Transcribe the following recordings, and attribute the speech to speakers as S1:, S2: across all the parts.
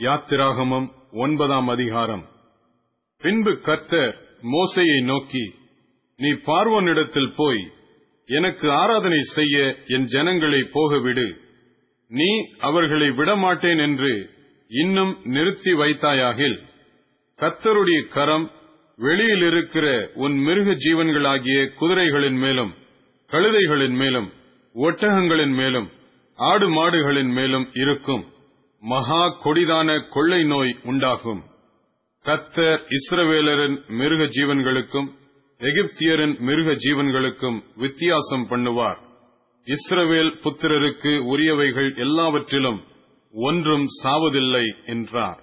S1: யாத்திராகமம் ஒன்பதாம் அதிகாரம். பின்பு கர்த்தர் மோசையை நோக்கி நீ பார்வோனிடத்தில் போய் எனக்கு ஆராதனை செய்ய என் ஜனங்களை போகவிடு. நீ அவர்களை விடமாட்டேன் என்று இன்னும் நிறுத்தி வைத்தாயாகில் கத்தருடைய கரம் வெளியில் இருக்கிற உன் மிருக ஜீவன்களாகிய குதிரைகளின் மேலும் கழுதைகளின் மேலும் ஒட்டகங்களின் மேலும் ஆடு மாடுகளின் மேலும் இருக்கும். மகா கொடிதான கொள்ளை நோய் உண்டாகும். கத்தர் இஸ்ரவேலரின் மிருக ஜீவன்களுக்கும் எகிப்தியரின் மிருக ஜீவன்களுக்கும் வித்தியாசம் பண்ணுவார். இஸ்ரவேல் புத்திரருக்கு உரியவைகள் எல்லாவற்றிலும் ஒன்றும் சாவதில்லை என்றார்.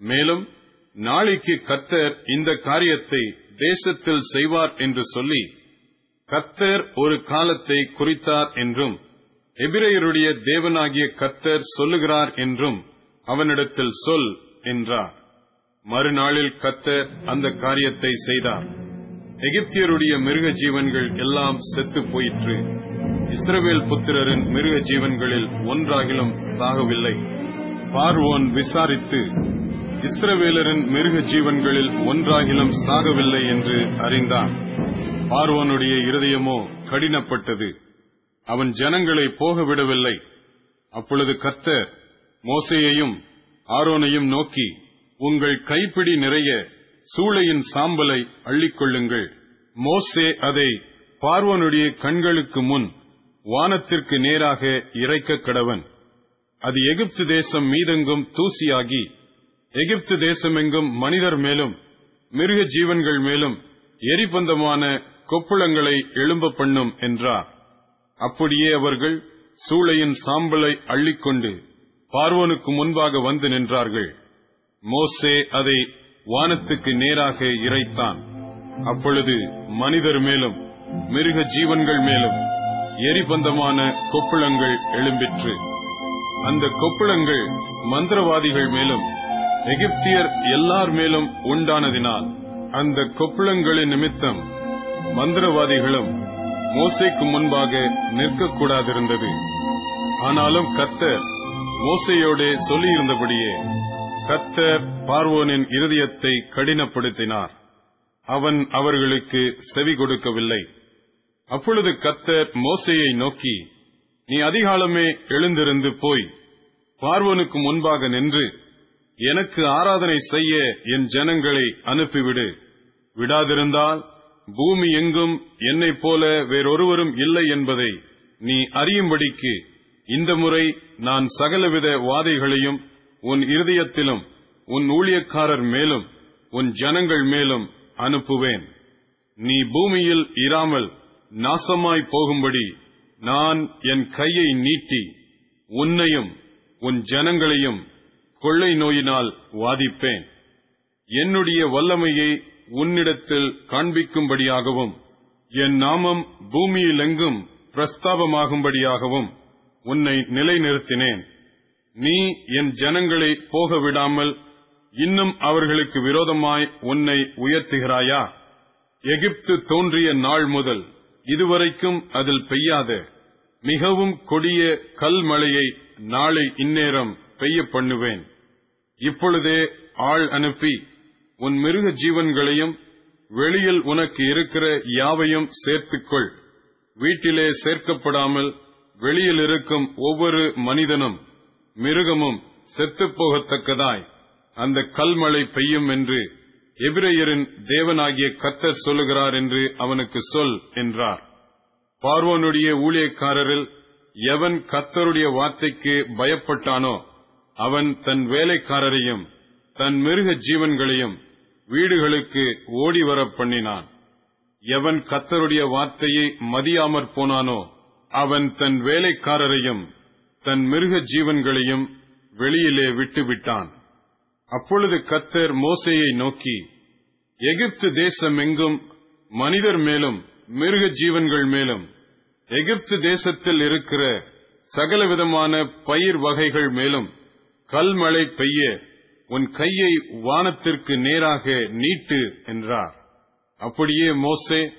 S1: மேலும் நாளைக்கு கத்தர் இந்த காரியத்தை தேசத்தில் செய்வார் என்று சொல்லி கத்தர் ஒரு காலத்தை குறித்தார் என்றும் எபிரேயருடைய தேவனாகிய கர்த்தர் சொல்லுகிறார் என்றும் அவனிடத்தில் சொல் என்றார். மறுநாளில் கர்த்தர் அந்த காரியத்தை செய்தார். எகிப்தியருடைய மிருக ஜீவன்கள் எல்லாம் செத்து போயிற்று. இஸ்ரவேல் புத்திரரின் மிருக ஜீவன்களில் ஒன்றாகிலும் சாகவில்லை. பார்வோன் விசாரித்து இஸ்ரவேலரின் மிருக ஜீவன்களில் ஒன்றாகிலும் சாகவில்லை என்று அறிந்தான். பார்வோனுடைய இருதயமோ கடினப்பட்டது. அவன் ஜனங்களை போக விடவில்லை அப்பொழுது கர்த்தர் மோசையையும் ஆரோனையும் நோக்கி உங்கள் கைப்பிடி நிறைய சூளையின் சாம்பலை அள்ளிக்கொள்ளுங்கள். மோசே அதை பார்வனுடைய கண்களுக்கு முன் வானத்திற்கு நேராக இறைக்க கடவன். அது எகிப்து தேசம் மீதெங்கும் தூசியாகி எகிப்து தேசமெங்கும் மனிதர் மேலும் மிருக ஜீவன்கள் மேலும் எரிபந்தமான கொப்புளங்களை எழும்ப பண்ணும் என்றார். அப்படியே அவர்கள் சூளையின் சாம்பலை அள்ளிக்கொண்டு பார்வோனுக்கு முன்பாக வந்து நின்றார்கள். மோசே அதை வானத்துக்கு நேராக இறைத்தான். அப்பொழுது மனிதர் மேலும் மிருக ஜீவன்கள் மேலும் எரிபந்தமான கொப்புளங்கள் எழும்பிற்று. அந்த கொப்புளங்கள் மந்திரவாதிகள் மேலும் எகிப்தியர் எல்லார் மேலும் உண்டானதினால் அந்த கொப்புளங்களின் நிமித்தம் மந்திரவாதிகளும் மோசைக்கு முன்பாக நிற்கக்கூடாதிருந்தது. ஆனாலும் கத்தர் மோசையோடே சொல்லியிருந்தபடியே கத்தர் பார்வோனின் இருதயத்தை கடினப்படுத்தினார். அவன் அவர்களுக்கு செவி கொடுக்கவில்லை. அப்பொழுது கத்தர் மோசையை நோக்கி நீ அதிகாலமே எழுந்திருந்து போய் பார்வனுக்கு முன்பாக நின்று எனக்கு ஆராதனை செய்ய என் ஜனங்களை அனுப்பிவிடு. விடாதிருந்தால் பூமி எங்கும் என்னைப் போல வேறொருவரும் இல்லை என்பதை நீ அறியும்படிக்கு இந்த முறை நான் சகலவித வாதைகளையும் உன் இருதயத்திலும் உன் ஊழியக்காரர் மேலும் உன் ஜனங்கள் மேலும் அனுப்புவேன். நீ பூமியில் இராமல் நாசமாய் போகும்படி நான் என் கையை நீட்டி உன்னையும் உன் ஜனங்களையும் கொள்ளை நோயினால் வாதிப்பேன். என்னுடைய வல்லமையை உன்னிடத்தில் காண்பிக்கும்படியாகவும் என் நாமம் பூமியிலெங்கும் பிரஸ்தாபமாகும்படியாகவும் உன்னை நிலைநிறுத்தினேன். நீ என் ஜனங்களை போக விடாமல் இன்னும் அவர்களுக்கு விரோதமாய் உன்னை உயர்த்துகிறாயா? எகிப்து தோன்றிய நாள் முதல் இதுவரைக்கும் அதில் பெய்யாத மிகவும் கொடிய கல் மழையை நாளை இந்நேரம் பெய்ய பண்ணுவேன். இப்பொழுதே ஆள் அனுப்பி உன் மிருக ஜீவன்களையும் வெளியில் உனக்கு இருக்கிற யாவையும் சேர்த்துக்கொள். வீட்டிலே சேர்க்கப்படாமல் வெளியில் இருக்கும் ஒவ்வொரு மனிதனும் மிருகமும் செத்துப்போகத்தக்கதாய். அந்த கல்மழை பெய்யும் என்று எபிரேயரின் தேவனாகிய கத்தர் சொல்லுகிறார் என்று அவனுக்கு சொல் என்றார். பார்வோனுடைய ஊழியக்காரரில் எவன் கத்தருடைய வார்த்தைக்கு பயப்பட்டானோ அவன் தன் வேலைக்காரரையும் தன் மிருக ஜீவன்களையும் வீடுகளுக்கு ஓடி வர பண்ணினான். எவன் கத்தருடைய வார்த்தையை மதியாமற் போனானோ அவன் தன் வேலைக்காரரையும் தன் மிருக ஜீவன்களையும் வெளியிலே விட்டுவிட்டான். அப்பொழுது கத்தர் மோசையை நோக்கி எகிப்து தேசம் எங்கும் மனிதர் மேலும் மிருக ஜீவன்கள் மேலும் எகிப்து தேசத்தில் இருக்கிற சகலவிதமான பயிர் வகைகள் மேலும் கல்மழை பெய்ய உன் கையை வானத்திற்கு நேராக நீட்டு என்றார். அப்படியே மோசே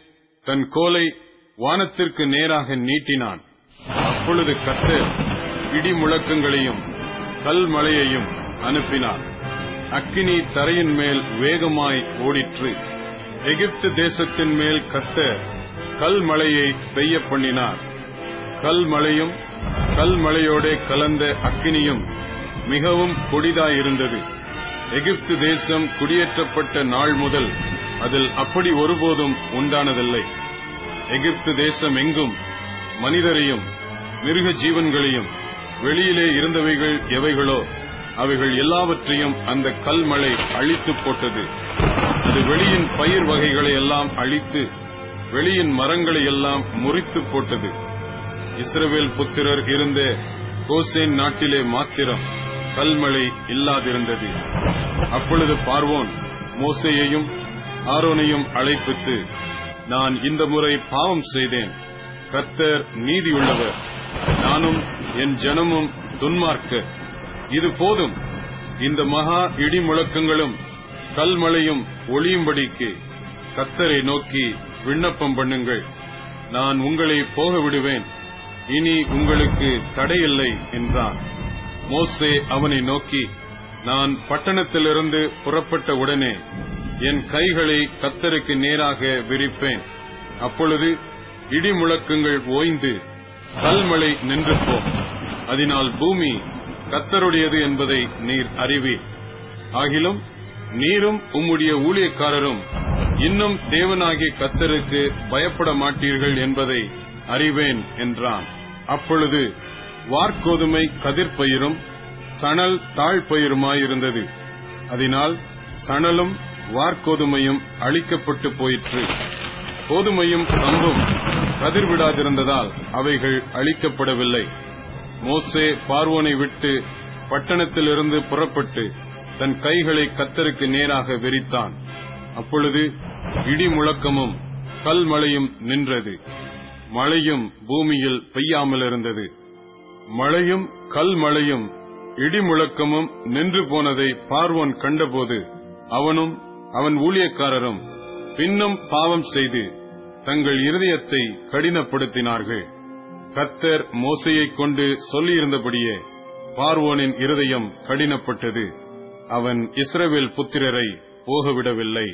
S1: தன் கோலை வானத்திற்கு நேராக நீட்டினான். அப்பொழுது கத்தர் இடி முழக்கங்களையும் கல்மழையையும் அனுப்பினார். அக்கினி தரையின் மேல் வேகமாய் ஓடிற்று. எகிப்து தேசத்தின் மேல் கத்த கல்மழையை பெய்ய பண்ணினார். கல்மழையும் கல்மழையோட கலந்த அக்கினியும் மிகவும் கொடிதாயிருந்தது. எகிப்து தேசம் குடியேற்றப்பட்ட நாள் முதல் அதில் அப்படி ஒருபோதும் உண்டானதில்லை. எகிப்து தேசம் எங்கும் மனிதரையும் மிருக ஜீவன்களையும் வெளியிலே இருந்தவைகள் எவைகளோ அவைகள் எல்லாவற்றையும் அந்த கல்மழை அழித்து போட்டது. அது வெளியின் பயிர் வகைகளை எல்லாம் அழித்து வெளியின் மரங்களை எல்லாம் முறித்து போட்டது. இஸ்ரவேல் புத்திரர் இருந்த கோசேன் நாட்டிலே மாத்திரம். கல்மழை இல்லாதிருந்தது. அப்பொழுது பார்வோன் மோசையையும் ஆரோனையும் அழைப்பித்து நான் இந்த முறை பாவம் செய்தேன். கத்தர் நீதியுள்ளவர். நானும் என் ஜனமும் துன்மார்க்க. இது போதும். இந்த மகா இடி முழக்கங்களும் கல்மழையும் ஒளியும்படிக்கு கத்தரை நோக்கி விண்ணப்பம் பண்ணுங்கள். நான் உங்களை போக விடுவேன் இனி உங்களுக்கு தடையில்லை என்றான். மோசே அவனை நோக்கி நான் பட்டணத்திலிருந்து புறப்பட்ட உடனே என் கைகளை கத்தருக்கு நேராக விரிப்பேன். அப்பொழுது இடி முழக்கங்கள் ஓய்ந்து கல்மழை நின்று போம் அதனால் பூமி கத்தருடையது என்பதை நீர் அறிவீர். ஆகிலும் நீரும் உம்முடைய ஊழியக்காரரும் இன்னும் தேவனாகிய கத்தருக்கு பயப்பட மாட்டீர்கள் என்பதை அறிவேன் என்றான். அப்பொழுது வார்கோதுமை கதிர்பயிரும் சணல் தாழ்பயிருமாயிருந்தது. அதனால் சணலும் வார்கோதுமையும் அழிக்கப்பட்டு போயிற்று. கோதுமையும் கம்பும் கதிர்விடாதிருந்ததால் அவைகள் அழிக்கப்படவில்லை. மோசே பார்வோனை விட்டு பட்டணத்திலிருந்து புறப்பட்டு தன் கைகளை கத்தருக்கு நேராக வெறித்தான் அப்பொழுது இடி முழக்கமும் கல்மழையும் நின்றது. மழையும் பூமியில் பெய்யாமல் இருந்தது மழையும் கல்மழையும் இடி முழக்கமும் நின்று போனதை பார்வோன் கண்டபோது அவனும் அவன் ஊழியக்காரரும் பின்னும் பாவம் செய்து தங்கள் இருதயத்தை கடினப்படுத்தினார்கள். கத்தர் மோசையைக் கொண்டு சொல்லியிருந்தபடியே பார்வோனின் இருதயம் கடினப்பட்டது. அவன் இஸ்ரவேல் புத்திரரை போகவிடவில்லை.